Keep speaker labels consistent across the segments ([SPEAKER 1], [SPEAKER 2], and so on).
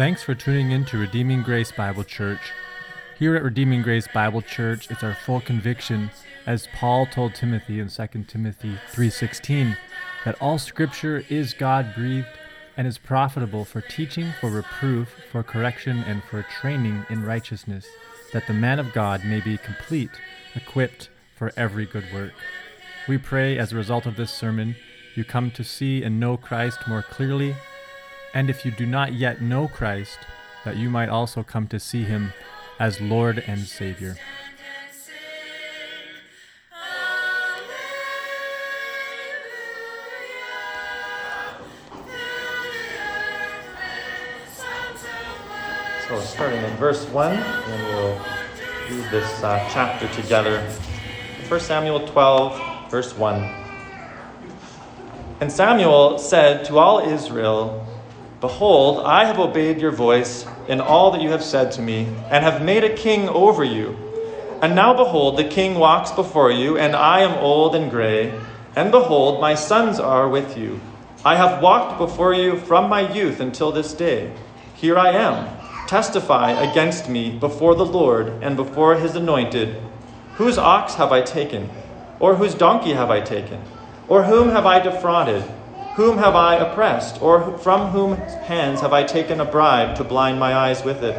[SPEAKER 1] Thanks for tuning in to Redeeming Grace Bible Church. Here at Redeeming Grace Bible Church, it's our full conviction, as Paul told Timothy in 2 Timothy 3:16, that all scripture is God-breathed and is profitable for teaching, for reproof, for correction, and for training in righteousness, that the man of God may be complete, equipped for every good work. We pray as a result of this sermon, you come to see and know Christ more clearly and if you do not yet know Christ, that you might also come to see him as Lord and Savior.
[SPEAKER 2] So, starting in verse 1, and we'll read this uh, chapter together. 1 Samuel 12, verse 1. And Samuel said to all Israel, Behold, I have obeyed your voice in all that you have said to me, and have made a king over you. And now, behold, the king walks before you, and I am old and gray. And behold, my sons are with you. I have walked before you from my youth until this day. Here I am. Testify against me before the Lord and before his anointed. Whose ox have I taken? Or whose donkey have I taken? Or whom have I defrauded? Whom have I oppressed, or from whom hands have I taken a bribe to blind my eyes with it?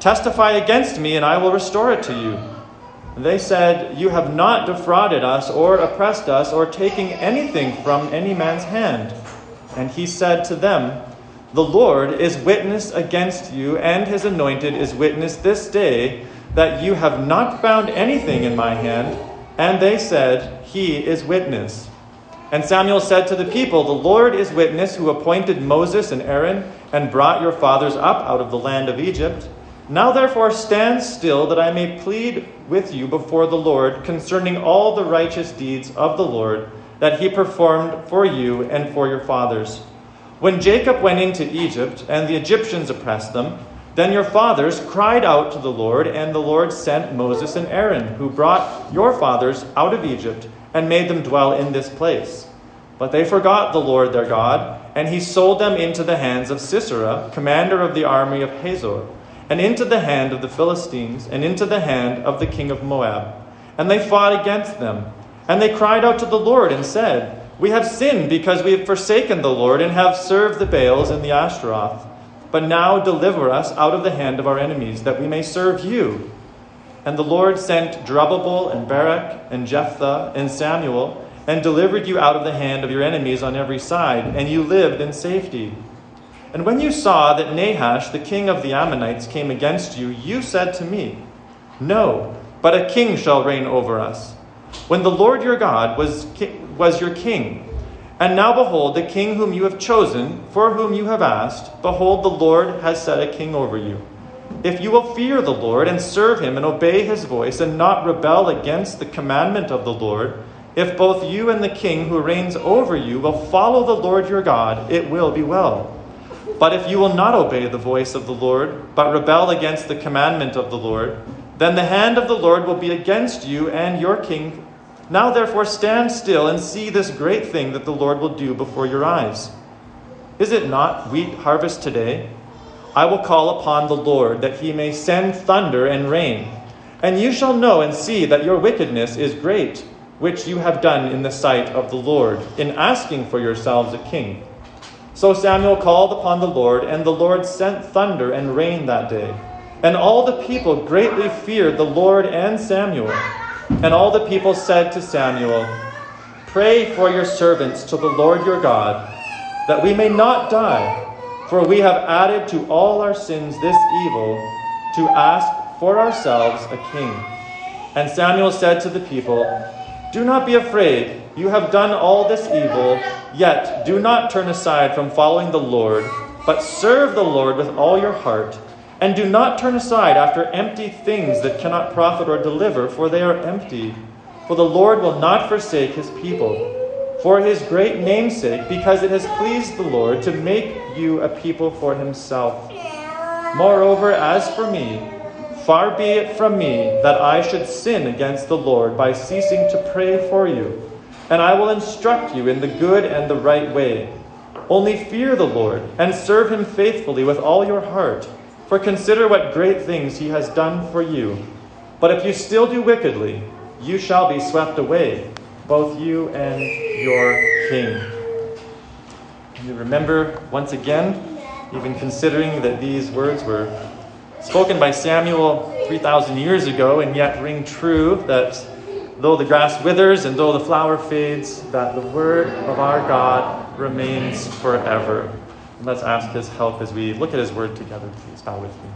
[SPEAKER 2] Testify against me, and I will restore it to you. They said, You have not defrauded us, or oppressed us, or taken anything from any man's hand. And he said to them, The Lord is witness against you, and his anointed is witness this day, that you have not found anything in my hand. And they said, He is witness. And Samuel said to the people, The Lord is witness who appointed Moses and Aaron and brought your fathers up out of the land of Egypt. Now therefore stand still that I may plead with you before the Lord concerning all the righteous deeds of the Lord that he performed for you and for your fathers. When Jacob went into Egypt and the Egyptians oppressed them, then your fathers cried out to the Lord, and the Lord sent Moses and Aaron, who brought your fathers out of Egypt and made them dwell in this place. But they forgot the Lord their God, and he sold them into the hands of Sisera, commander of the army of Hazor, and into the hand of the Philistines, and into the hand of the king of Moab. And they fought against them. And they cried out to the Lord and said, We have sinned because we have forsaken the Lord and have served the Baals and the Ashtaroth. But now deliver us out of the hand of our enemies, that we may serve you. And the Lord sent Zerubbabel and Barak and Jephthah and Samuel and delivered you out of the hand of your enemies on every side, and you lived in safety. And when you saw that Nahash, the king of the Ammonites, came against you, you said to me, No, but a king shall reign over us. When the Lord your God was, was your king. And now behold, the king whom you have chosen, for whom you have asked, behold, the Lord has set a king over you. If you will fear the Lord and serve him and obey his voice and not rebel against the commandment of the Lord, if both you and the king who reigns over you will follow the Lord your God, it will be well. But if you will not obey the voice of the Lord, but rebel against the commandment of the Lord, then the hand of the Lord will be against you and your king. Now therefore stand still and see this great thing that the Lord will do before your eyes. Is it not wheat harvest today? I will call upon the Lord that he may send thunder and rain, and you shall know and see that your wickedness is great which you have done in the sight of the Lord, in asking for yourselves a king. So Samuel called upon the Lord, and the Lord sent thunder and rain that day. And all the people greatly feared the Lord and Samuel. And all the people said to Samuel, Pray for your servants to the Lord your God, that we may not die, for we have added to all our sins this evil, to ask for ourselves a king. And Samuel said to the people, do not be afraid. You have done all this evil, yet do not turn aside from following the Lord, but serve the Lord with all your heart. And do not turn aside after empty things that cannot profit or deliver, for they are empty. For the Lord will not forsake his people. For his great namesake, because it has pleased the Lord to make you a people for himself. Moreover, as for me, Far be it from me that I should sin against the Lord by ceasing to pray for you, and I will instruct you in the good and the right way. Only fear the Lord and serve him faithfully with all your heart. For consider what great things he has done for you. But if you still do wickedly, you shall be swept away, both you and your king. You remember once again, even considering that these words were spoken by Samuel 3,000 years ago and yet ring true that though the grass withers and though the flower fades, that the word of our God remains forever. And let's ask his help as we look at his word together. Please bow with me.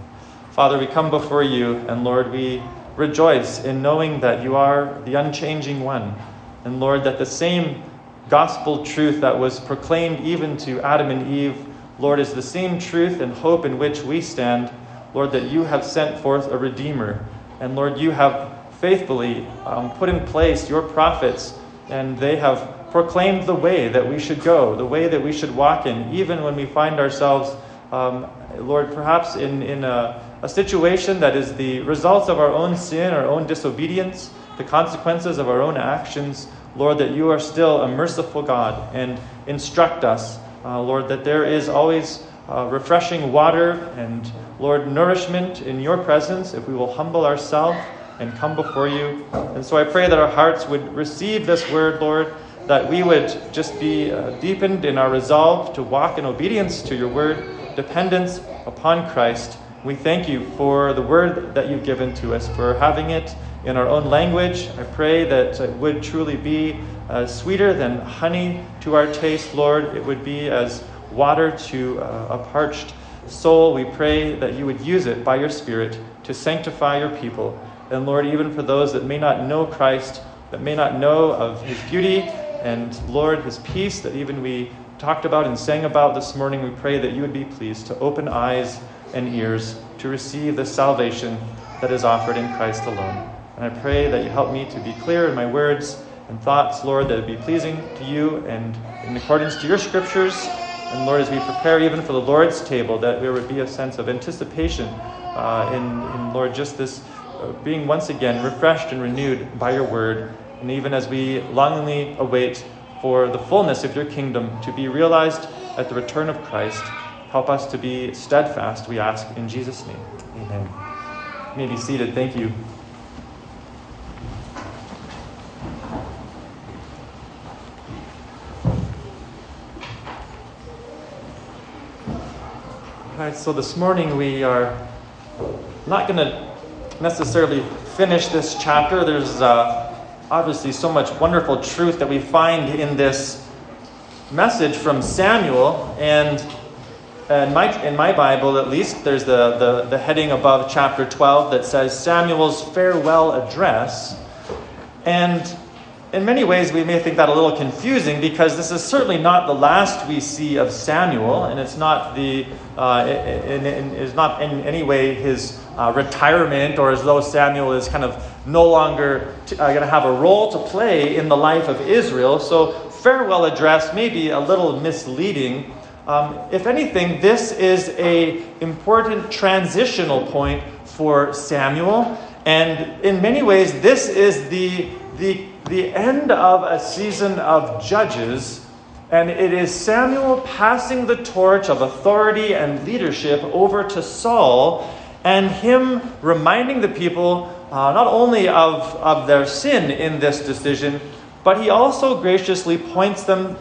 [SPEAKER 2] Father, we come before you, and Lord, we rejoice in knowing that you are the unchanging one. And Lord, that the same gospel truth that was proclaimed even to Adam and Eve, Lord, is the same truth and hope in which we stand. Lord, that you have sent forth a Redeemer. And Lord, you have faithfully um, put in place your prophets, and they have proclaimed the way that we should go, the way that we should walk in, even when we find ourselves, um, Lord, perhaps in, in a, a situation that is the results of our own sin, our own disobedience, the consequences of our own actions. Lord, that you are still a merciful God and instruct us, uh, Lord, that there is always uh, refreshing water and, Lord, nourishment in your presence if we will humble ourselves and come before you. And so I pray that our hearts would receive this word, Lord, that we would just be uh, deepened in our resolve to walk in obedience to your word, dependence upon Christ. We thank you for the word that you've given to us, for having it in our own language. I pray that it would truly be uh, sweeter than honey to our taste, Lord. It would be as water to uh, a parched soul. We pray that you would use it by your Spirit to sanctify your people. And Lord, even for those that may not know Christ, that may not know of his beauty, and Lord, his peace that even we talked about and sang about this morning, we pray that you would be pleased to open eyes and ears to receive the salvation that is offered in Christ alone. And I pray that you help me to be clear in my words and thoughts, Lord, that it be pleasing to you and in accordance to your scriptures. And Lord, as we prepare even for the Lord's table, that there would be a sense of anticipation uh, in, in, Lord, just this uh, being once again refreshed and renewed by your word. And even as we longingly await for the fullness of your kingdom to be realized at the return of Christ, help us to be steadfast, we ask in Jesus' name. Amen. You may be seated. Thank you. Right, so this morning we are not going to necessarily finish this chapter. There's uh, obviously so much wonderful truth that we find in this message from Samuel. And in my, in my Bible, at least, there's the, the, the heading above chapter 12 that says Samuel's farewell address. And in many ways, we may think that a little confusing because this is certainly not the last we see of Samuel, and it's not the uh, in, in, is not in any way his uh, retirement or as though Samuel is kind of no longer uh, going to have a role to play in the life of Israel. So, farewell address may be a little misleading. Um, if anything, this is a important transitional point for Samuel, and in many ways, this is the the the end of a season of judges. And it is Samuel passing the torch of authority and leadership over to Saul, and him reminding the people uh, not only of, of their sin in this decision, but he also graciously points them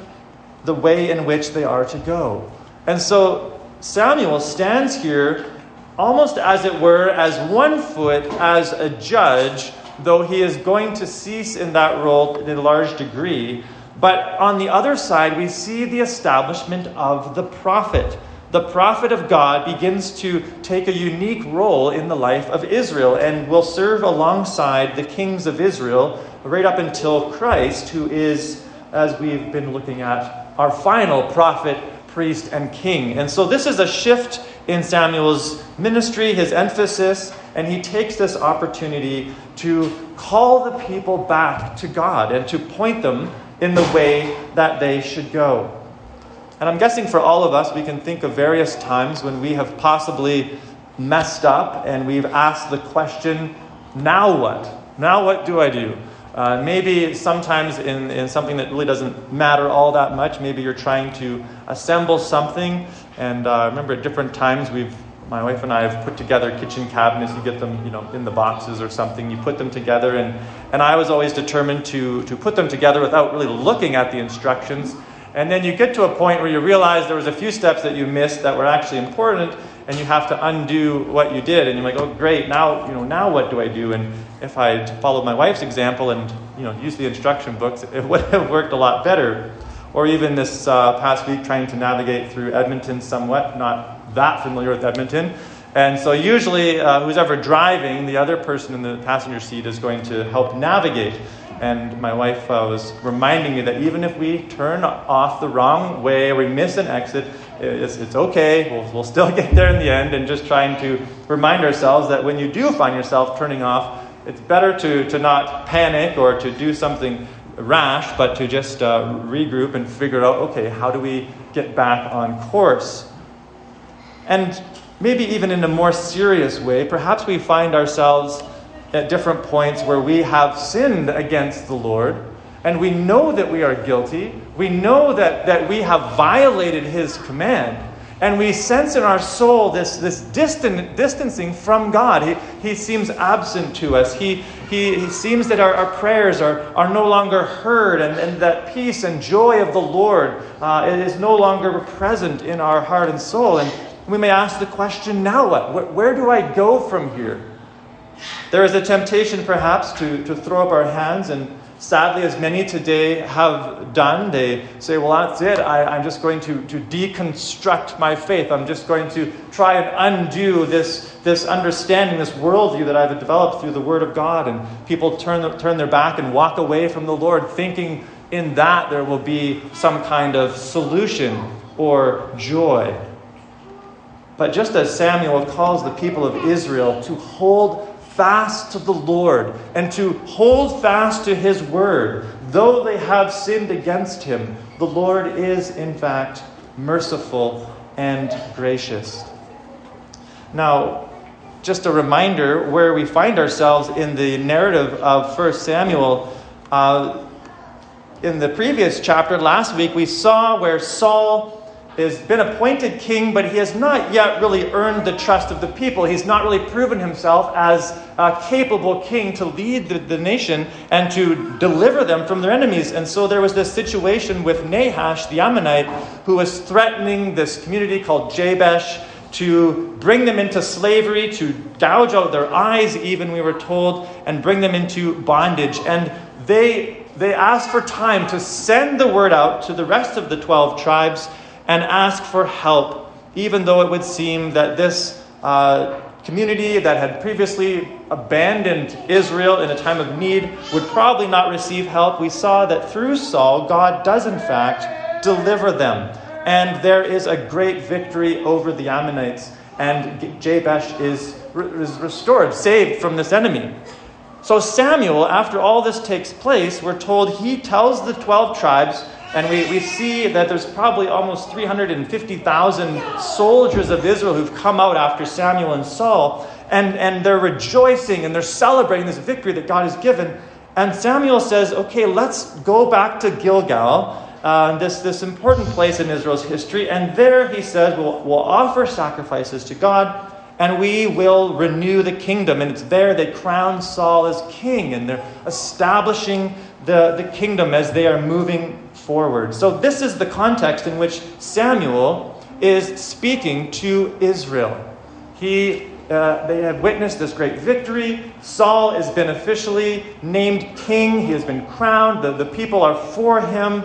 [SPEAKER 2] the way in which they are to go. And so Samuel stands here almost as it were as one foot as a judge, though he is going to cease in that role in a large degree. But on the other side, we see the establishment of the prophet the prophet of God begins to take a unique role in the life of Israel and will serve alongside the kings of Israel right up until Christ, who is, as we've been looking at, our final prophet, priest, and king. And so this is a shift in Samuel's ministry, his emphasis, and he takes this opportunity to call the people back to God and to point them in the way that they should go. And I'm guessing for all of us, we can think of various times when we have possibly messed up and we've asked the question, now what? Now what do I do? Uh, maybe sometimes in, in something that really doesn't matter all that much, maybe you're trying to assemble something. And uh, I remember at different times we've my wife and I have put together kitchen cabinets. You get them, you know, in the boxes or something. You put them together, and, and I was always determined to, to put them together without really looking at the instructions. And then you get to a point where you realize there was a few steps that you missed that were actually important, and you have to undo what you did. And you're like, oh, great, now, you know, now what do I do? And if I followed my wife's example and, you know, used the instruction books, it would have worked a lot better. Or even this uh, past week, trying to navigate through Edmonton somewhat, not that familiar with Edmonton. And so, usually, uh, who's ever driving, the other person in the passenger seat is going to help navigate. And my wife uh, was reminding me that even if we turn off the wrong way we miss an exit, it's, it's okay. We'll, we'll still get there in the end. And just trying to remind ourselves that when you do find yourself turning off, it's better to, to not panic or to do something rash, but to just uh, regroup and figure out okay, how do we get back on course? And maybe even in a more serious way, perhaps we find ourselves at different points where we have sinned against the Lord and we know that we are guilty. We know that, that we have violated His command. And we sense in our soul this, this distant, distancing from God. He, he seems absent to us. He, he, he seems that our, our prayers are, are no longer heard, and, and that peace and joy of the Lord uh, is no longer present in our heart and soul. And we may ask the question now what? Where, do I go from here? There is a temptation, perhaps, to, to throw up our hands and sadly, as many today have done, they say, Well, that's it. I, am just going to, to deconstruct my faith. I'm just going to try and undo this, this understanding, this worldview that I've developed through the Word of God. And people turn, turn their back and walk away from the Lord, thinking in that there will be some kind of solution or joy. But just as Samuel calls the people of Israel to hold fast to the Lord and to hold fast to his word. Though they have sinned against him, the Lord is, in fact, merciful and gracious. Now, just a reminder where we find ourselves in the narrative of 1 Samuel. Uh, in the previous chapter, last week, we saw where Saul has been appointed king, but he has not yet really earned the trust of the people. He's not really proven himself as a capable king to lead the, the nation and to deliver them from their enemies. And so there was this situation with Nahash, the Ammonite, who was threatening this community called Jabesh to bring them into slavery, to gouge out their eyes, even we were told, and bring them into bondage. And they, they asked for time to send the word out to the rest of the 12 tribes and ask for help, even though it would seem that this uh, community that had previously abandoned Israel in a time of need would probably not receive help. We saw that through Saul, God does in fact deliver them. And there is a great victory over the Ammonites, and Jabesh is, is restored, saved from this enemy. So, Samuel, after all this takes place, we're told he tells the 12 tribes and we, we see that there's probably almost 350,000 soldiers of Israel who've come out after Samuel and Saul. And, and they're rejoicing and they're celebrating this victory that God has given. And Samuel says, okay, let's go back to Gilgal, uh, this, this important place in Israel's history. And there, he says, we'll, we'll offer sacrifices to God and we will renew the kingdom. And it's there they crown Saul as king, and they're establishing the, the kingdom as they are moving forward. So, this is the context in which Samuel is speaking to Israel. He, uh, they have witnessed this great victory. Saul has been officially named king, he has been crowned, the, the people are for him.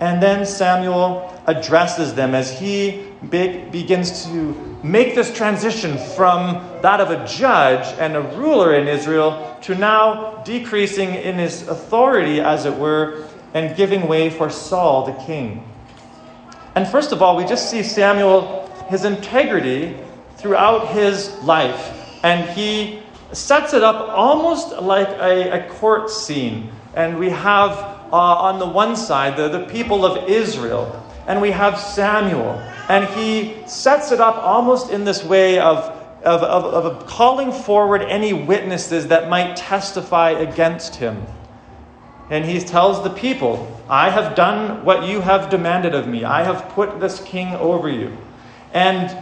[SPEAKER 2] And then Samuel addresses them as he be- begins to make this transition from that of a judge and a ruler in Israel to now decreasing in his authority, as it were, and giving way for Saul the king. And first of all, we just see Samuel, his integrity throughout his life. And he sets it up almost like a, a court scene. And we have uh, on the one side the, the people of Israel, and we have Samuel. And he sets it up almost in this way of, of, of, of calling forward any witnesses that might testify against him. And he tells the people, I have done what you have demanded of me. I have put this king over you. And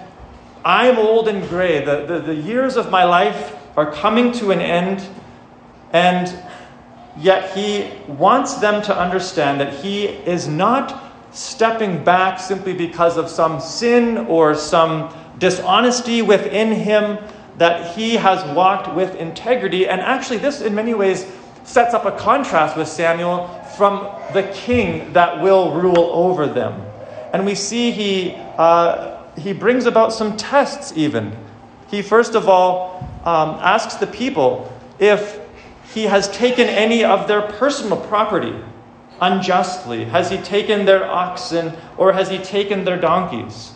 [SPEAKER 2] I'm old and gray. The, the, the years of my life are coming to an end. And yet he wants them to understand that he is not stepping back simply because of some sin or some dishonesty within him, that he has walked with integrity. And actually, this in many ways sets up a contrast with Samuel from the king that will rule over them. And we see he, uh, he brings about some tests, even. He, first of all, um, asks the people if he has taken any of their personal property unjustly? Has he taken their oxen or has he taken their donkeys?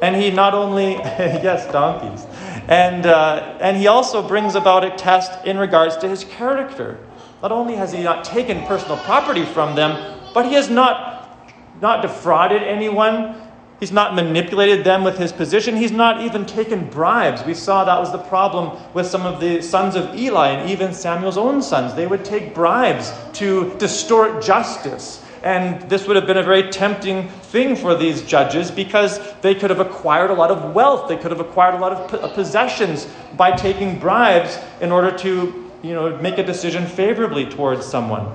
[SPEAKER 2] And he not only, yes, donkeys. And, uh, and he also brings about a test in regards to his character. Not only has he not taken personal property from them, but he has not, not defrauded anyone. He's not manipulated them with his position. He's not even taken bribes. We saw that was the problem with some of the sons of Eli and even Samuel's own sons. They would take bribes to distort justice. And this would have been a very tempting thing for these judges because they could have acquired a lot of wealth. They could have acquired a lot of uh, possessions by taking bribes in order to you know, make a decision favorably towards someone.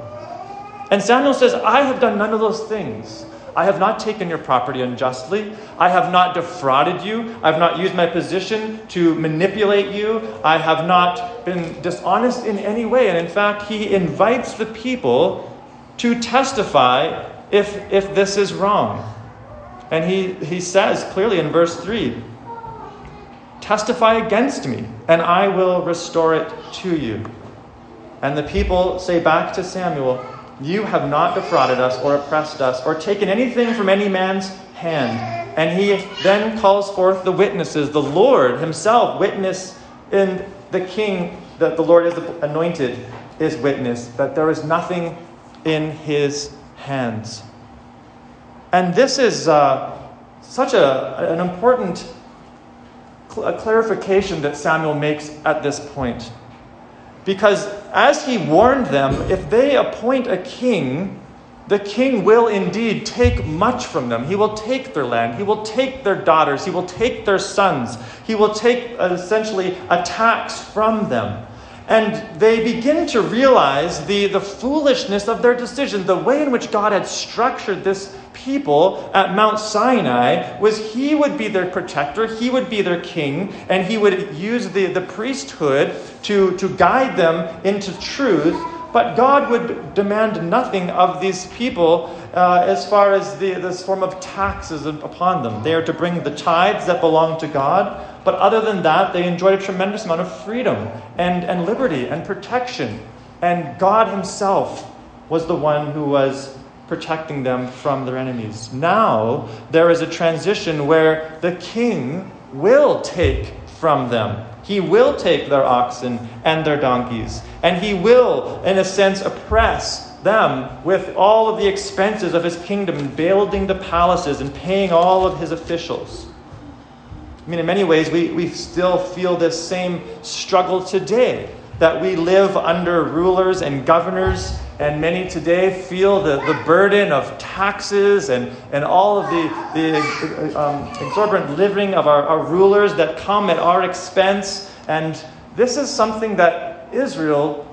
[SPEAKER 2] And Samuel says, I have done none of those things. I have not taken your property unjustly. I have not defrauded you. I have not used my position to manipulate you. I have not been dishonest in any way. And in fact, he invites the people to testify if, if this is wrong. And he, he says clearly in verse 3 Testify against me, and I will restore it to you. And the people say back to Samuel, you have not defrauded us or oppressed us or taken anything from any man's hand. And he then calls forth the witnesses. The Lord himself witness in the king that the Lord is anointed is witness that there is nothing in his hands. And this is uh, such a, an important cl- clarification that Samuel makes at this point. Because as he warned them, if they appoint a king, the king will indeed take much from them. He will take their land. He will take their daughters. He will take their sons. He will take uh, essentially a tax from them. And they begin to realize the, the foolishness of their decision. The way in which God had structured this people at Mount Sinai was he would be their protector, he would be their king, and he would use the, the priesthood to, to guide them into truth. But God would demand nothing of these people uh, as far as the, this form of taxes upon them. They are to bring the tithes that belong to God, but other than that, they enjoyed a tremendous amount of freedom and, and liberty and protection. And God Himself was the one who was protecting them from their enemies. Now, there is a transition where the king will take from them. He will take their oxen and their donkeys, and he will, in a sense, oppress them with all of the expenses of his kingdom, building the palaces and paying all of his officials. I mean, in many ways, we, we still feel this same struggle today that we live under rulers and governors, and many today feel the, the burden of taxes and, and all of the, the um, exorbitant living of our, our rulers that come at our expense. And this is something that Israel,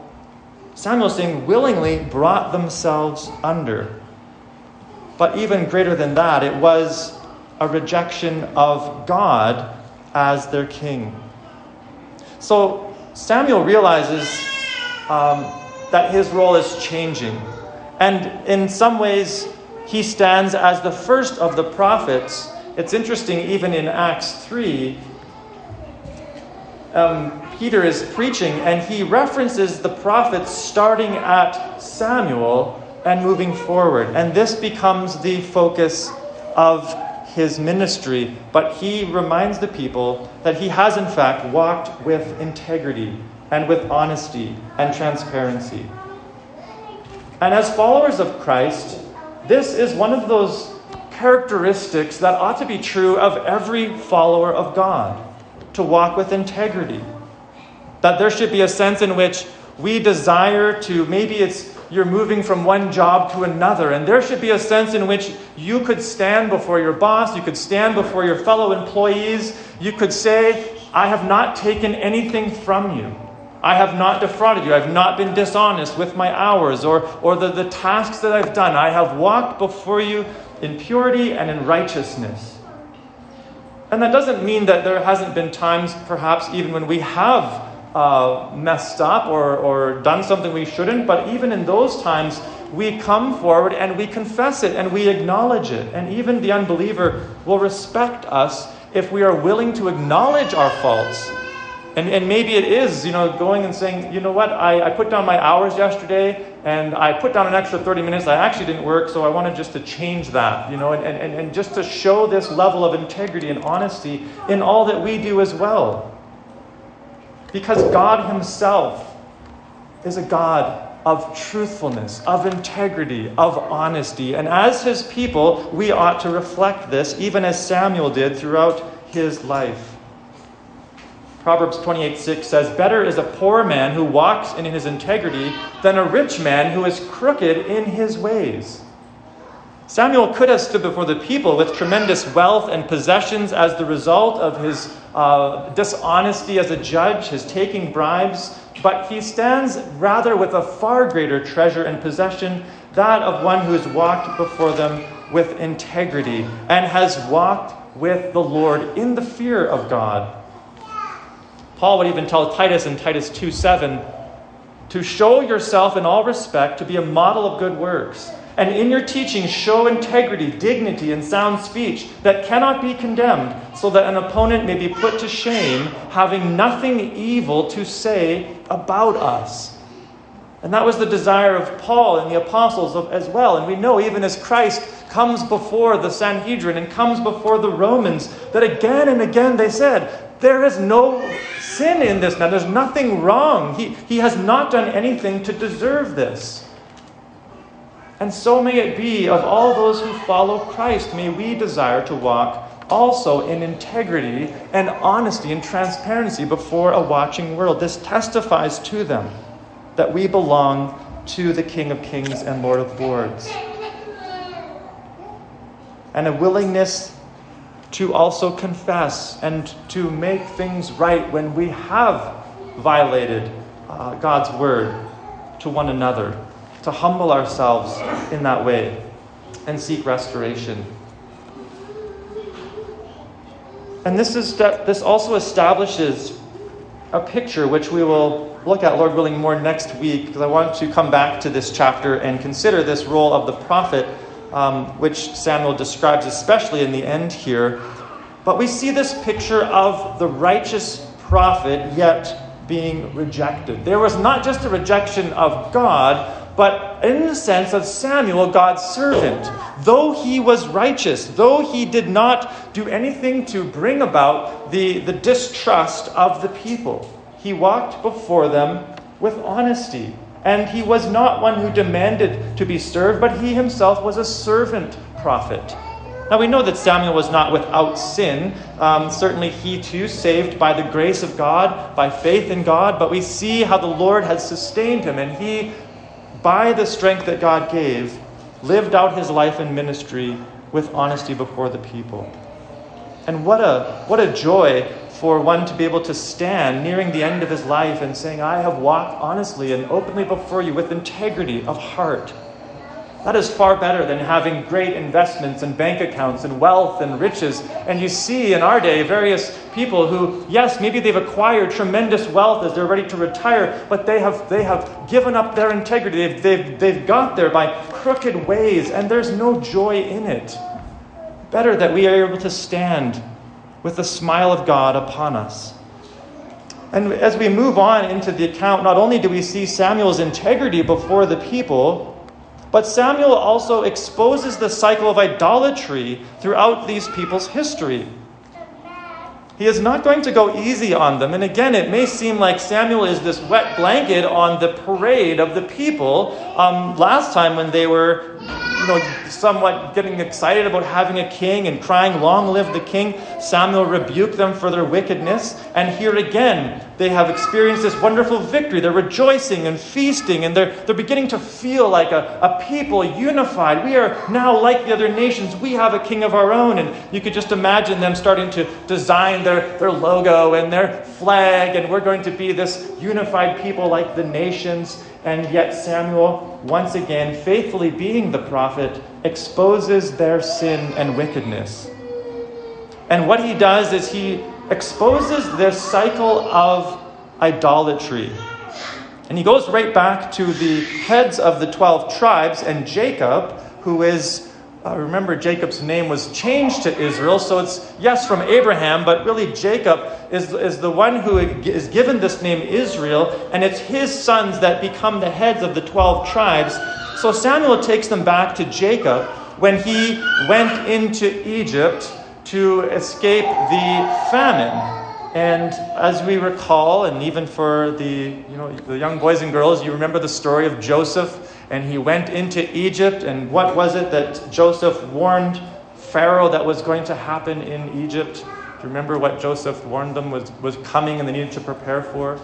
[SPEAKER 2] Samuel saying, willingly brought themselves under. But even greater than that, it was a rejection of God as their king. So Samuel realizes um, that his role is changing. And in some ways, he stands as the first of the prophets. It's interesting, even in Acts 3, um, Peter is preaching and he references the prophets starting at Samuel and moving forward. And this becomes the focus of his ministry, but he reminds the people that he has, in fact, walked with integrity and with honesty and transparency. And as followers of Christ, this is one of those characteristics that ought to be true of every follower of God to walk with integrity. That there should be a sense in which we desire to, maybe it's you're moving from one job to another, and there should be a sense in which you could stand before your boss, you could stand before your fellow employees, you could say, I have not taken anything from you. I have not defrauded you. I have not been dishonest with my hours or, or the, the tasks that I've done. I have walked before you in purity and in righteousness. And that doesn't mean that there hasn't been times, perhaps, even when we have uh, messed up or, or done something we shouldn't, but even in those times, we come forward and we confess it and we acknowledge it. And even the unbeliever will respect us if we are willing to acknowledge our faults and, and maybe it is, you know, going and saying, you know what, I, I put down my hours yesterday and I put down an extra 30 minutes. I actually didn't work, so I wanted just to change that, you know, and, and, and just to show this level of integrity and honesty in all that we do as well. Because God Himself is a God of truthfulness, of integrity, of honesty. And as His people, we ought to reflect this, even as Samuel did throughout his life. Proverbs 28 6 says, Better is a poor man who walks in his integrity than a rich man who is crooked in his ways. Samuel could have stood before the people with tremendous wealth and possessions as the result of his uh, dishonesty as a judge, his taking bribes, but he stands rather with a far greater treasure and possession, that of one who has walked before them with integrity and has walked with the Lord in the fear of God. Paul would even tell Titus in Titus 2 7 to show yourself in all respect to be a model of good works. And in your teaching, show integrity, dignity, and sound speech that cannot be condemned, so that an opponent may be put to shame, having nothing evil to say about us. And that was the desire of Paul and the apostles as well. And we know, even as Christ comes before the Sanhedrin and comes before the Romans, that again and again they said, there is no sin in this man. There's nothing wrong. He, he has not done anything to deserve this. And so may it be of all those who follow Christ. May we desire to walk also in integrity and honesty and transparency before a watching world. This testifies to them that we belong to the King of Kings and Lord of Lords. And a willingness to also confess and to make things right when we have violated uh, God's word to one another, to humble ourselves in that way and seek restoration. And this, is, this also establishes a picture which we will look at, Lord willing, more next week, because I want to come back to this chapter and consider this role of the prophet um, which Samuel describes, especially in the end here. But we see this picture of the righteous prophet yet being rejected. There was not just a rejection of God, but in the sense of Samuel, God's servant. Though he was righteous, though he did not do anything to bring about the, the distrust of the people, he walked before them with honesty. And he was not one who demanded to be served, but he himself was a servant prophet. Now we know that Samuel was not without sin. Um, certainly, he too, saved by the grace of God, by faith in God, but we see how the Lord has sustained him, and he, by the strength that God gave, lived out his life and ministry with honesty before the people. And what a, what a joy for one to be able to stand nearing the end of his life and saying, I have walked honestly and openly before you with integrity of heart. That is far better than having great investments and bank accounts and wealth and riches. And you see in our day various people who, yes, maybe they've acquired tremendous wealth as they're ready to retire, but they have, they have given up their integrity. They've, they've, they've got there by crooked ways, and there's no joy in it. Better that we are able to stand with the smile of God upon us. And as we move on into the account, not only do we see Samuel's integrity before the people, but Samuel also exposes the cycle of idolatry throughout these people's history. He is not going to go easy on them. And again, it may seem like Samuel is this wet blanket on the parade of the people. Um, last time, when they were you know, somewhat getting excited about having a king and crying, Long live the king, Samuel rebuked them for their wickedness. And here again, they have experienced this wonderful victory. They're rejoicing and feasting, and they're, they're beginning to feel like a, a people unified. We are now like the other nations. We have a king of our own. And you could just imagine them starting to design their, their logo and their flag, and we're going to be this unified people like the nations. And yet, Samuel, once again, faithfully being the prophet, exposes their sin and wickedness. And what he does is he exposes this cycle of idolatry. And he goes right back to the heads of the 12 tribes and Jacob, who is uh, remember, Jacob's name was changed to Israel, so it's, yes, from Abraham, but really Jacob is, is the one who is given this name Israel, and it's his sons that become the heads of the 12 tribes. So Samuel takes them back to Jacob when he went into Egypt to escape the famine. And as we recall, and even for the, you know, the young boys and girls, you remember the story of Joseph, and he went into Egypt, and what was it that Joseph warned Pharaoh that was going to happen in Egypt? Do you remember what Joseph warned them was, was coming and they needed to prepare for?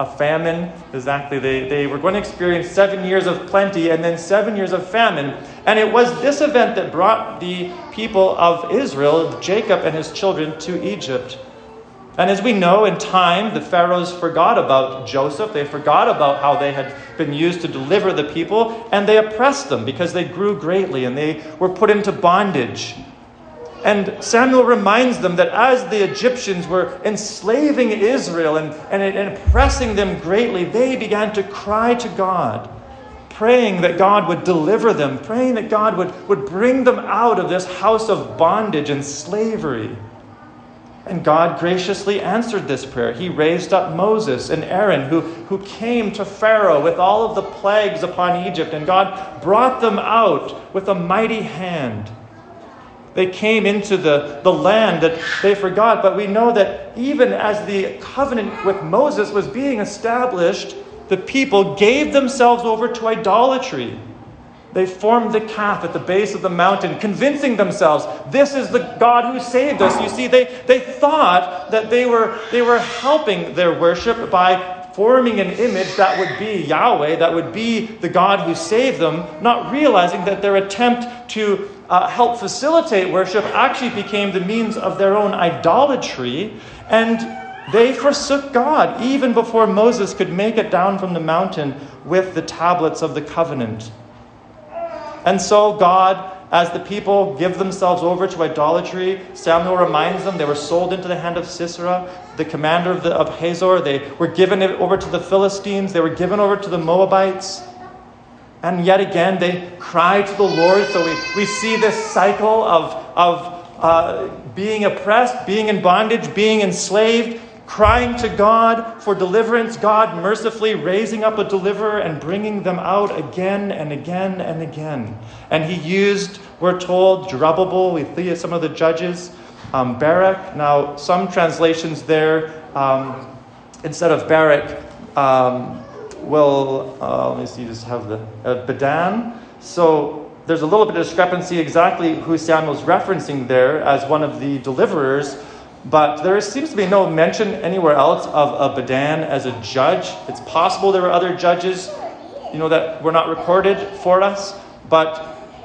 [SPEAKER 2] a famine. Exactly. They, they were going to experience seven years of plenty and then seven years of famine. And it was this event that brought the people of Israel, Jacob and his children, to Egypt. And as we know, in time, the pharaohs forgot about Joseph. They forgot about how they had been used to deliver the people, and they oppressed them because they grew greatly and they were put into bondage. And Samuel reminds them that as the Egyptians were enslaving Israel and, and, and oppressing them greatly, they began to cry to God, praying that God would deliver them, praying that God would, would bring them out of this house of bondage and slavery. And God graciously answered this prayer. He raised up Moses and Aaron, who, who came to Pharaoh with all of the plagues upon Egypt, and God brought them out with a mighty hand. They came into the, the land that they forgot, but we know that even as the covenant with Moses was being established, the people gave themselves over to idolatry. They formed the calf at the base of the mountain, convincing themselves this is the God who saved us. You see, they, they thought that they were, they were helping their worship by forming an image that would be Yahweh, that would be the God who saved them, not realizing that their attempt to uh, help facilitate worship actually became the means of their own idolatry. And they forsook God even before Moses could make it down from the mountain with the tablets of the covenant. And so, God, as the people give themselves over to idolatry, Samuel reminds them they were sold into the hand of Sisera, the commander of, the, of Hazor. They were given over to the Philistines, they were given over to the Moabites. And yet again, they cry to the Lord. So we, we see this cycle of, of uh, being oppressed, being in bondage, being enslaved, crying to God for deliverance, God mercifully raising up a deliverer and bringing them out again and again and again. And he used, we're told, Jerubbabel, see some of the judges, um, Barak. Now, some translations there, um, instead of Barak, um, will, uh, let me see, just have the, uh, Bedan. So there's a little bit of discrepancy exactly who Samuel's referencing there as one of the deliverers. But there seems to be no mention anywhere else of, a Bedan as a judge. It's possible there were other judges, you know, that were not recorded for us, but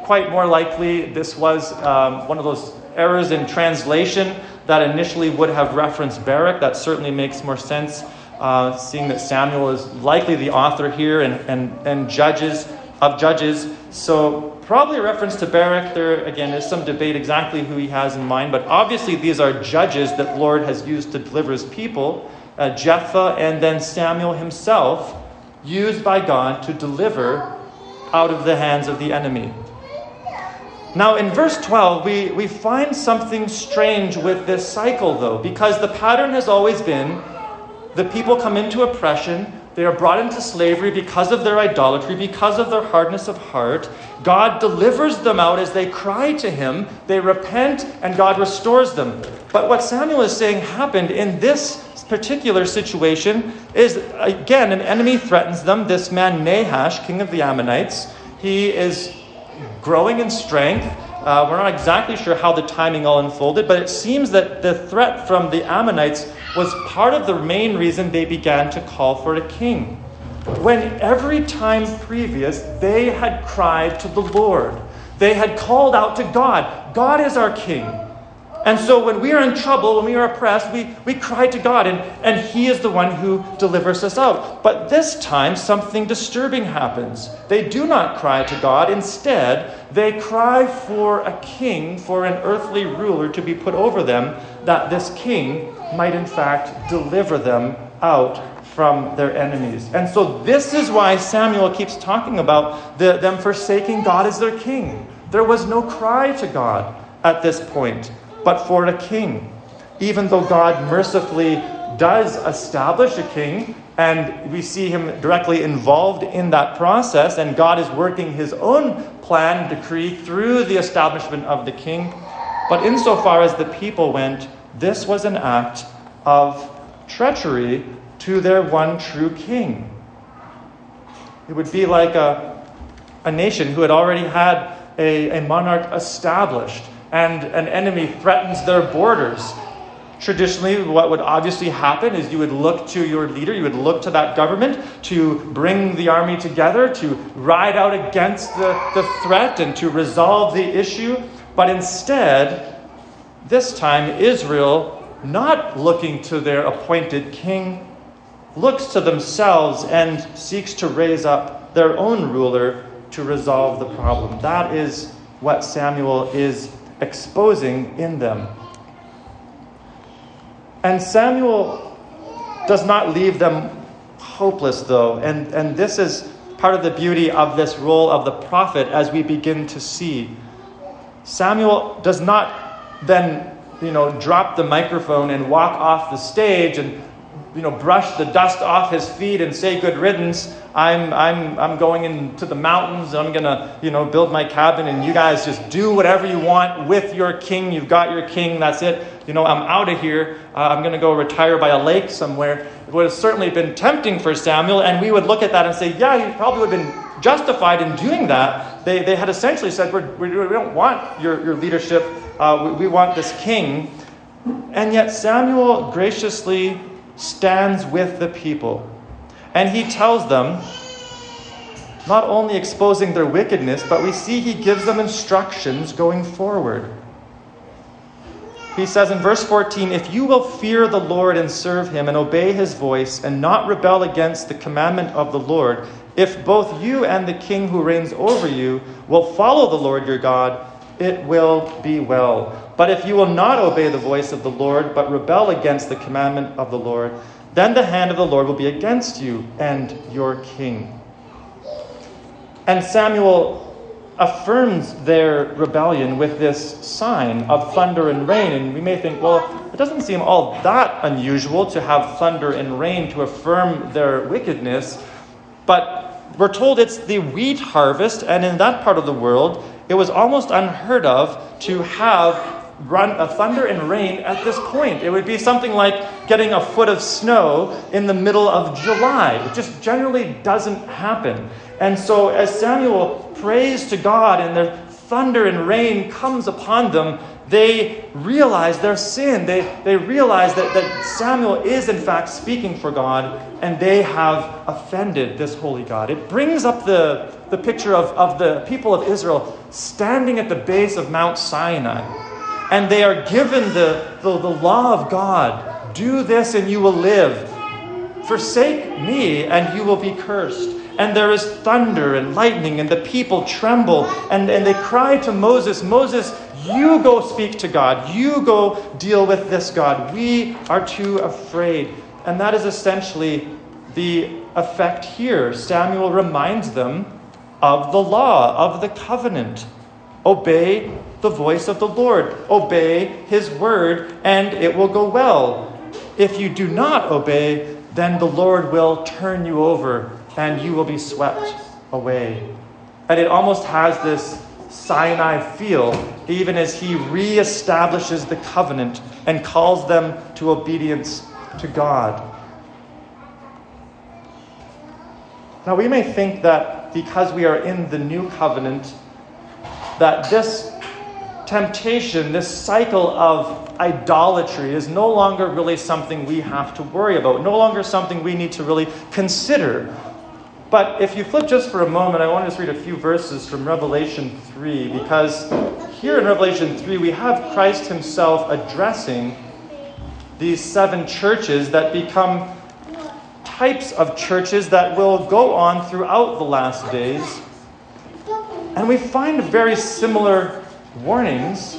[SPEAKER 2] quite more likely this was um, one of those errors in translation that initially would have referenced Barak. That certainly makes more sense, uh, seeing that Samuel is likely the author here and, and, and judges of Judges. So probably a reference to Barak. There, again, is some debate exactly who he has in mind, but obviously these are judges that Lord has used to deliver his people. Uh, Jephthah and then Samuel himself, used by God to deliver out of the hands of the enemy. Now, in verse 12, we, we find something strange with this cycle, though, because the pattern has always been the people come into oppression, they are brought into slavery because of their idolatry, because of their hardness of heart. God delivers them out as they cry to Him. They repent, and God restores them. But what Samuel is saying happened in this particular situation is again, an enemy threatens them. This man, Nahash, king of the Ammonites, he is growing in strength. Uh, we're not exactly sure how the timing all unfolded, but it seems that the threat from the Ammonites was part of the main reason they began to call for a king. When every time previous they had cried to the Lord, they had called out to God, God is our king. And so when we are in trouble, when we are oppressed, we, we cry to God, and, and He is the one who delivers us out. But this time, something disturbing happens. They do not cry to God. Instead, they cry for a king, for an earthly ruler to be put over them, that this king might in fact deliver them out from their enemies. And so this is why Samuel keeps talking about the, them forsaking God as their king. There was no cry to God at this point but for a king. Even though God mercifully does establish a king, and we see him directly involved in that process, and God is working his own plan, decree through the establishment of the king. But insofar as the people went, this was an act of treachery to their one true king. It would be like a, a nation who had already had a, a monarch established and an enemy threatens their borders. Traditionally, what would obviously happen is you would look to your leader, you would look to that government to bring the army together, to ride out against the, the threat and to resolve the issue. But instead, this time, Israel, not looking to their appointed king, looks to themselves and seeks to raise up their own ruler to resolve the problem. That is what Samuel is exposing in them. And Samuel does not leave them hopeless, though. And, and this is part of the beauty of this role of the prophet as we begin to see. Samuel does not then, you know, drop the microphone and walk off the stage and you know, brush the dust off his feet and say good riddance. I'm, I'm, I'm going into the mountains. I'm going to, you know, build my cabin and you guys just do whatever you want with your king. You've got your king. That's it. You know, I'm out of here. Uh, I'm going to go retire by a lake somewhere. It would have certainly been tempting for Samuel. And we would look at that and say, yeah, he probably would have been justified in doing that. They, they had essentially said, We're, we do not want your, your leadership. Uh, we, we want this king. And yet Samuel graciously stands with the people. And he tells them, not only exposing their wickedness, but we see he gives them instructions going forward. He says in verse 14, If you will fear the Lord and serve him and obey his voice and not rebel against the commandment of the Lord, if both you and the king who reigns over you will follow the Lord your God, it will be well. But if you will not obey the voice of the Lord, but rebel against the commandment of the Lord, then the hand of the Lord will be against you and your king. And Samuel affirms their rebellion with this sign of thunder and rain. And we may think, well, it doesn't seem all that unusual to have thunder and rain to affirm their wickedness. But we're told it's the wheat harvest, and in that part of the world, it was almost unheard of to have run a thunder and rain at this point. It would be something like getting a foot of snow in the middle of July. It just generally doesn't happen. And so as Samuel prays to God and the thunder and rain comes upon them, they realize their sin. They, they realize that, that Samuel is, in fact, speaking for God, and they have offended this holy God. It brings up the, the picture of, of the people of Israel standing at the base of Mount Sinai and they are given the, the, the law of God do this and you will live. Forsake me and you will be cursed. And there is thunder and lightning, and the people tremble, and, and they cry to Moses, Moses, you go speak to God. You go deal with this God. We are too afraid. And that is essentially the effect here. Samuel reminds them of the law, of the covenant. Obey the voice of the Lord. Obey his word, and it will go well. If you do not obey, then the Lord will turn you over and you will be swept away. And it almost has this Sinai feel, even as he reestablishes the covenant and calls them to obedience to God. Now, we may think that because we are in the new covenant, that this temptation, this cycle of idolatry, is no longer really something we have to worry about, no longer something we need to really consider. But if you flip just for a moment, I want to just read a few verses from Revelation 3, because here in Revelation 3, we have Christ himself addressing these seven churches that become types of churches that will go on throughout the last days. And we find very similar warnings,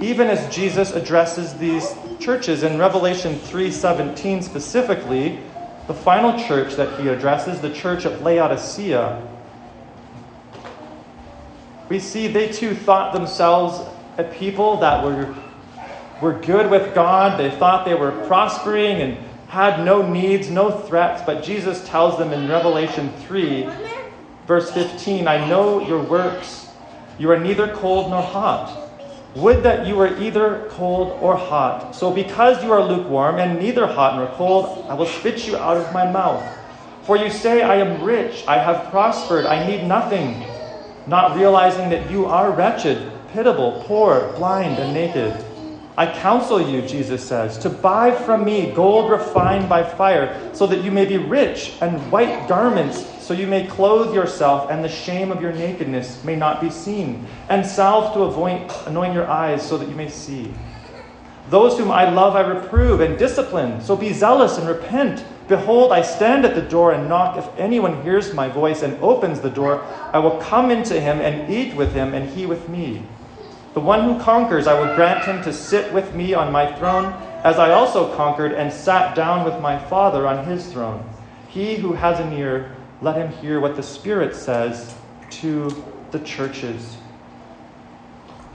[SPEAKER 2] even as Jesus addresses these churches in Revelation 3:17 specifically, the final church that he addresses, the church of Laodicea. We see they too thought themselves a people that were, were good with God. They thought they were prospering and had no needs, no threats. But Jesus tells them in Revelation 3, verse 15, I know your works you are neither cold nor hot. Would that you were either cold or hot. So, because you are lukewarm and neither hot nor cold, I will spit you out of my mouth. For you say, I am rich, I have prospered, I need nothing, not realizing that you are wretched, pitiable, poor, blind, and naked. I counsel you, Jesus says, to buy from me gold refined by fire, so that you may be rich, and white garments, so you may clothe yourself, and the shame of your nakedness may not be seen, and salve to avoid, anoint your eyes, so that you may see. Those whom I love I reprove and discipline, so be zealous and repent. Behold, I stand at the door and knock. If anyone hears my voice and opens the door, I will come into him and eat with him, and he with me. The one who conquers, I will grant him to sit with me on my throne, as I also conquered and sat down with my Father on his throne. He who has an ear, let him hear what the Spirit says to the churches.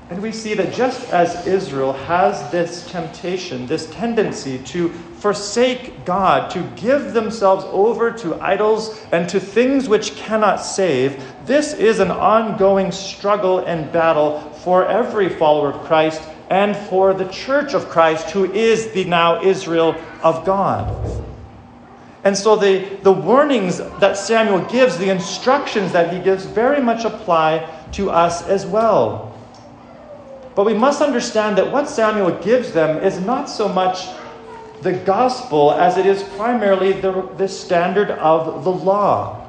[SPEAKER 2] And we see that just as Israel has this temptation, this tendency to forsake God, to give themselves over to idols and to things which cannot save, this is an ongoing struggle and battle for every follower of Christ and for the church of Christ, who is the now Israel of God. And so the, the warnings that Samuel gives, the instructions that he gives, very much apply to us as well. But we must understand that what Samuel gives them is not so much the gospel as it is primarily the, the standard of the law.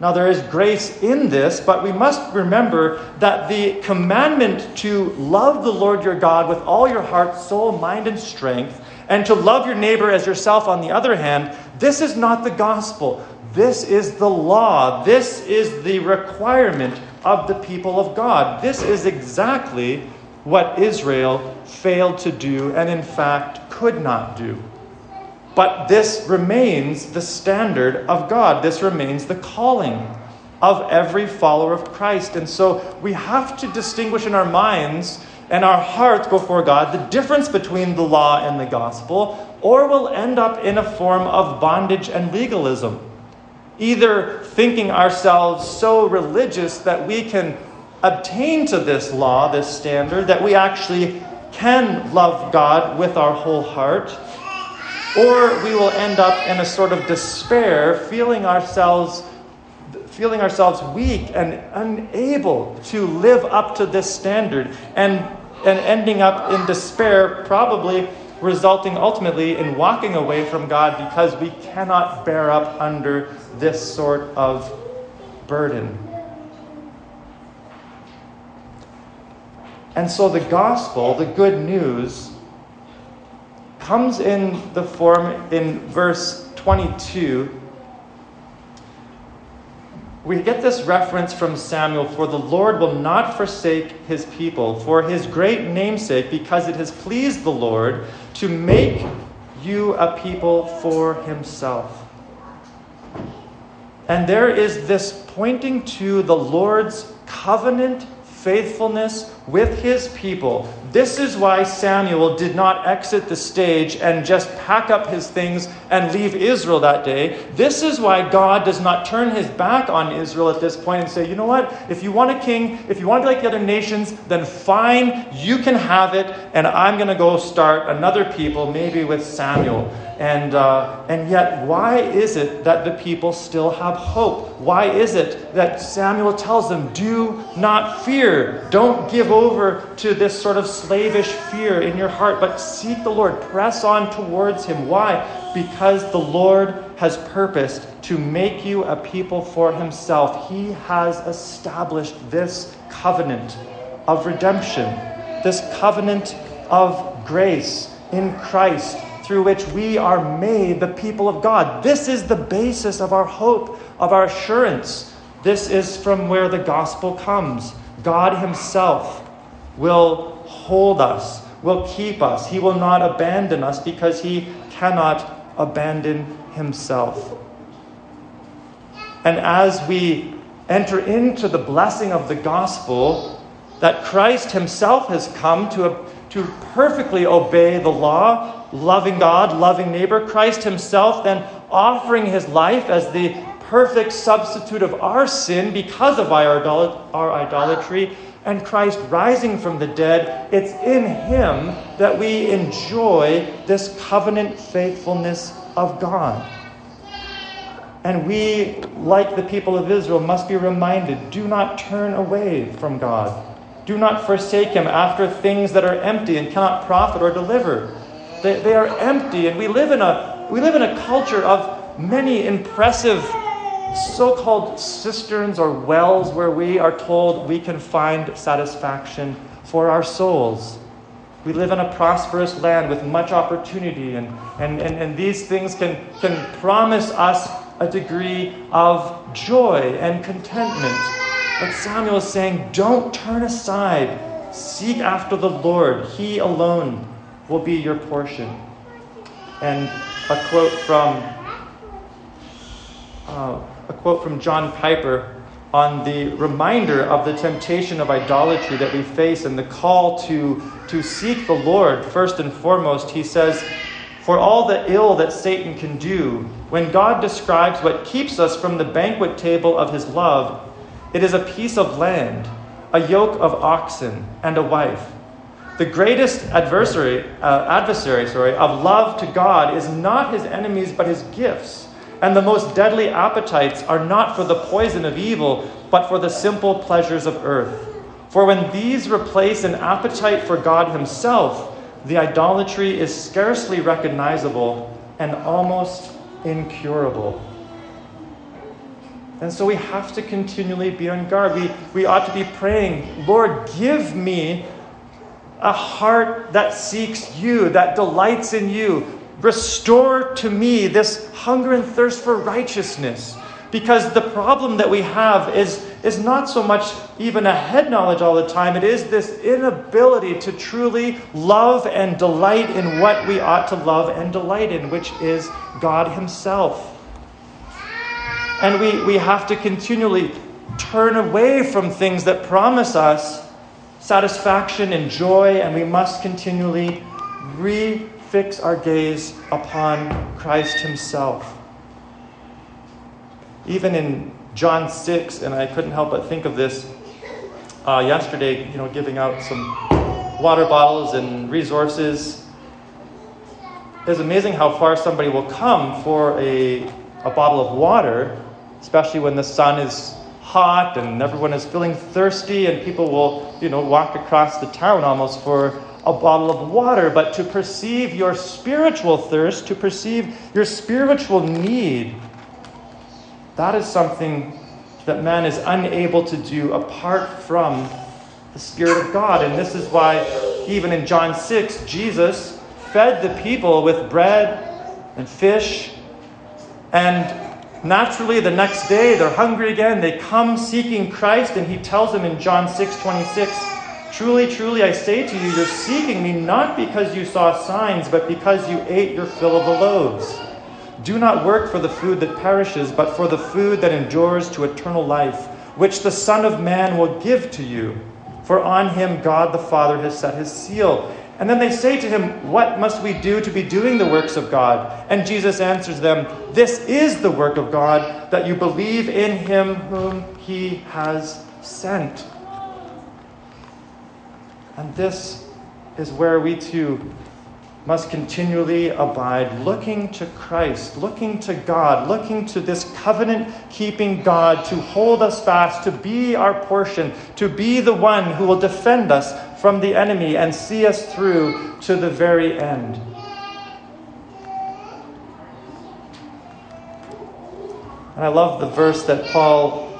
[SPEAKER 2] Now, there is grace in this, but we must remember that the commandment to love the Lord your God with all your heart, soul, mind, and strength, and to love your neighbor as yourself, on the other hand, this is not the gospel. This is the law. This is the requirement of the people of God. This is exactly what Israel failed to do and, in fact, could not do. But this remains the standard of God. This remains the calling of every follower of Christ. And so we have to distinguish in our minds and our hearts before God the difference between the law and the gospel, or we'll end up in a form of bondage and legalism. Either thinking ourselves so religious that we can obtain to this law, this standard, that we actually can love God with our whole heart, or we will end up in a sort of despair, feeling ourselves feeling ourselves weak and unable to live up to this standard and and ending up in despair probably resulting ultimately in walking away from God because we cannot bear up under this sort of burden. And so the gospel, the good news, comes in the form in verse 22. We get this reference from Samuel For the Lord will not forsake his people for his great namesake, because it has pleased the Lord to make you a people for himself. And there is this pointing to the Lord's covenant faithfulness with his people. This is why Samuel did not exit the stage and just pack up his things and leave Israel that day. This is why God does not turn his back on Israel at this point and say, you know what? If you want a king, if you want to be like the other nations, then fine, you can have it, and I'm going to go start another people, maybe with Samuel. And, uh, and yet, why is it that the people still have hope? Why is it that Samuel tells them, do not fear? Don't give over to this sort of slavish fear in your heart, but seek the Lord. Press on towards Him. Why? Because the Lord has purposed to make you a people for Himself. He has established this covenant of redemption, this covenant of grace in Christ through which we are made the people of God. This is the basis of our hope, of our assurance. This is from where the gospel comes. God Himself will hold us, will keep us. He will not abandon us because He cannot abandon Himself. And as we enter into the blessing of the gospel, that Christ Himself has come to, to perfectly obey the law loving God, loving neighbor, Christ Himself then offering His life as the perfect substitute of our sin because of our, our idolatry, and Christ rising from the dead, it's in Him that we enjoy this covenant faithfulness of God. And we, like the people of Israel, must be reminded do not turn away from God. Do not forsake Him after things that are empty and cannot profit or deliver. They, they are empty, and we live in a we live in a culture of many impressive so-called cisterns or wells where we are told we can find satisfaction for our souls. We live in a prosperous land with much opportunity, and, and, and, and these things can, can promise us a degree of joy and contentment. But Samuel is saying, don't turn aside. Seek after the Lord. He alone will be your portion. And a quote from uh, a quote from John Piper on the reminder of the temptation of idolatry that we face and the call to, to seek the Lord first and foremost. He says, For all the ill that Satan can do, when God describes what keeps us from the banquet table of his love, it is a piece of land, a yoke of oxen, and a wife. The greatest adversary, uh, adversary sorry, of love to God is not his enemies, but his gifts. And the most deadly appetites are not for the poison of evil, but for the simple pleasures of earth. For when these replace an appetite for God himself, the idolatry is scarcely recognizable and almost incurable. And so we have to continually be on guard. We, we ought to be praying, Lord, give me a heart that seeks you, that delights in you. Restore to me this hunger and thirst for righteousness. Because the problem that we have is, is not so much even a head knowledge all the time, it is this inability to truly love and delight in what we ought to love and delight in, which is God Himself. And we, we have to continually turn away from things that promise us satisfaction and joy, and we must continually refix our gaze upon Christ Himself. Even in John 6, and I couldn't help but think of this uh, yesterday, you know, giving out some water bottles and resources. It's amazing how far somebody will come for a, a bottle of water, especially when the sun is hot and everyone is feeling thirsty and people will, you know, walk across the town almost for a bottle of water. But to perceive your spiritual thirst, to perceive your spiritual need, that is something that man is unable to do apart from the Spirit of God. And this is why, even in John 6, Jesus fed the people with bread and fish and Naturally, the next day they're hungry again. They come seeking Christ, and he tells them in John 6 26, Truly, truly, I say to you, you're seeking me not because you saw signs, but because you ate your fill of the loaves. Do not work for the food that perishes, but for the food that endures to eternal life, which the Son of Man will give to you. for on him God the Father has set his seal. And then they say to him, What must we do to be doing the works of God? And Jesus answers them, This is the work of God, that you believe in him whom he has sent. And this is where we too must continually abide, looking to Christ, looking to God, looking to this covenant keeping God to hold us fast, to be our portion, to be the one who will defend us from the enemy and see us through to the very end. And I love the verse that Paul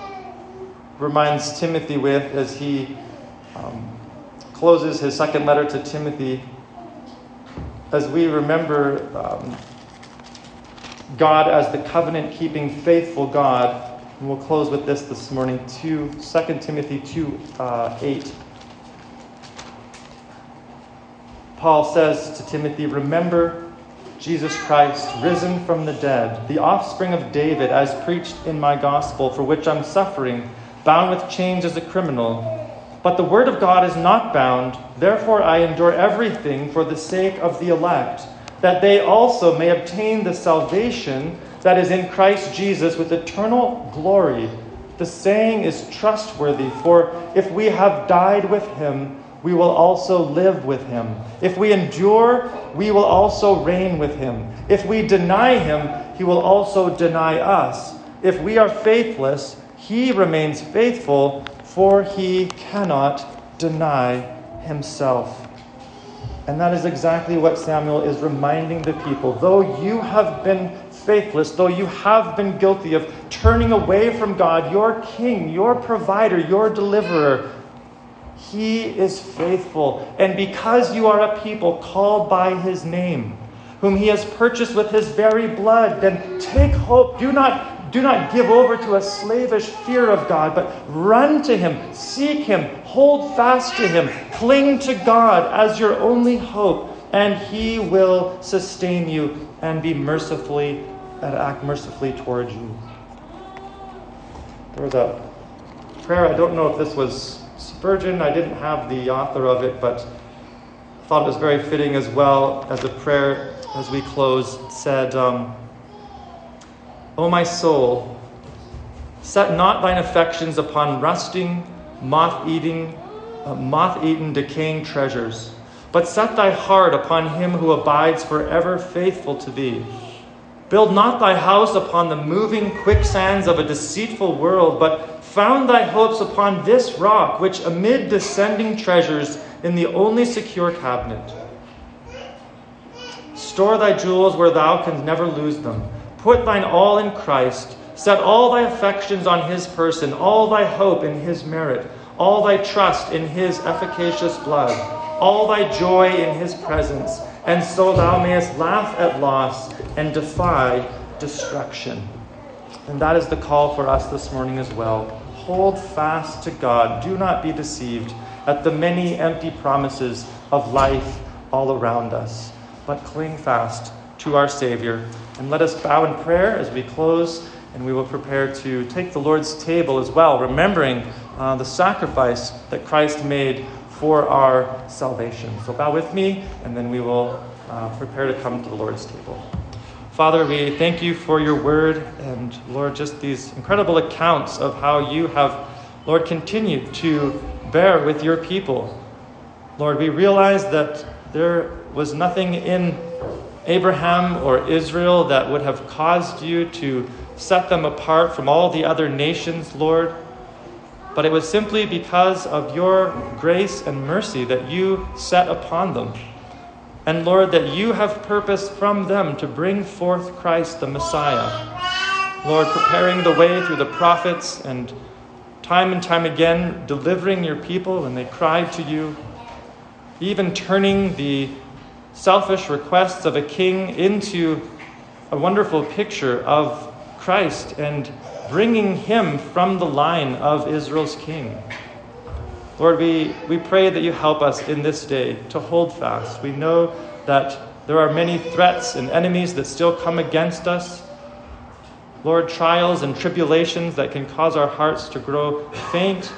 [SPEAKER 2] reminds Timothy with as he um, closes his second letter to Timothy as we remember um, God as the covenant keeping, faithful God. And we'll close with this this morning 2, 2 Timothy 2 uh, 8. Paul says to Timothy, Remember Jesus Christ, risen from the dead, the offspring of David, as preached in my gospel, for which I'm suffering, bound with chains as a criminal. But the word of God is not bound. Therefore, I endure everything for the sake of the elect, that they also may obtain the salvation that is in Christ Jesus with eternal glory. The saying is trustworthy, for if we have died with him, we will also live with him. If we endure, we will also reign with him. If we deny him, he will also deny us. If we are faithless, he remains faithful for he cannot deny himself. And that is exactly what Samuel is reminding the people. Though you have been faithless, though you have been guilty of turning away from God, your king, your provider, your deliverer, he is faithful. And because you are a people called by his name, whom he has purchased with his very blood, then take hope. Do not do not give over to a slavish fear of God, but run to Him, seek Him, hold fast to Him, cling to God as your only hope, and He will sustain you and be mercifully and act mercifully towards you. There was a prayer, I don't know if this was Spurgeon, I didn't have the author of it, but I thought it was very fitting as well as a prayer as we close said, um, O my soul, set not thine affections upon rusting, moth-eating, uh, moth-eaten, decaying treasures, but set thy heart upon him who abides forever faithful to thee. Build not thy house upon the moving quicksands of a deceitful world, but found thy hopes upon this rock, which amid descending treasures in the only secure cabinet. Store thy jewels where thou canst never lose them Put thine all in Christ. Set all thy affections on his person, all thy hope in his merit, all thy trust in his efficacious blood, all thy joy in his presence, and so thou mayest laugh at loss and defy destruction. And that is the call for us this morning as well. Hold fast to God. Do not be deceived at the many empty promises of life all around us, but cling fast to our Savior and let us bow in prayer as we close, and we will prepare to take the Lord's table as well, remembering uh, the sacrifice that Christ made for our salvation. So bow with me, and then we will uh, prepare to come to the Lord's table. Father, we thank you for your word, and Lord, just these incredible accounts of how you have, Lord, continued to bear with your people. Lord, we realize that there was nothing in Abraham or Israel that would have caused you to set them apart from all the other nations, Lord. But it was simply because of your grace and mercy that you set upon them. And Lord, that you have purposed from them to bring forth Christ the Messiah. Lord, preparing the way through the prophets and time and time again delivering your people when they cried to you, even turning the selfish requests of a king into a wonderful picture of Christ and bringing him from the line of Israel's king. Lord, we, we pray that you help us in this day to hold fast. We know that there are many threats and enemies that still come against us. Lord, trials and tribulations that can cause our hearts to grow faint.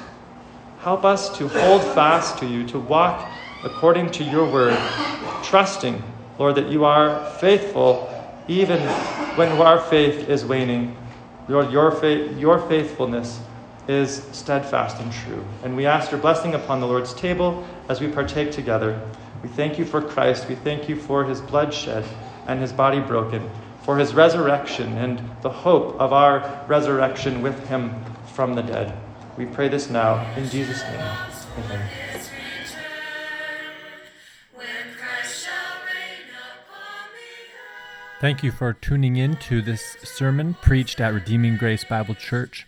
[SPEAKER 2] Help us to hold fast to you, to walk according to your word, trusting, Lord, that you are faithful even when our faith is waning. Lord, your, faith, your faithfulness is steadfast and true. And we ask your blessing upon the Lord's table as we partake together. We thank you for Christ. We thank you for his blood shed and his body broken, for his resurrection and the hope of our resurrection with him from the dead. We pray this now in Jesus' name. Amen.
[SPEAKER 1] Thank you for tuning in to this sermon preached at Redeeming Grace Bible Church.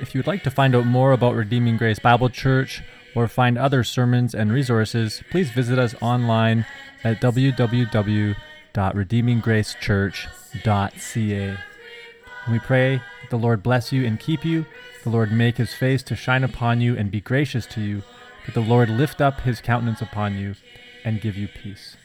[SPEAKER 1] If you would like to find out more about Redeeming Grace Bible Church or find other sermons and resources, please visit us online at www.redeeminggracechurch.ca. And we pray that the Lord bless you and keep you, the Lord make his face to shine upon you and be gracious to you, that the Lord lift up his countenance upon you and give you peace.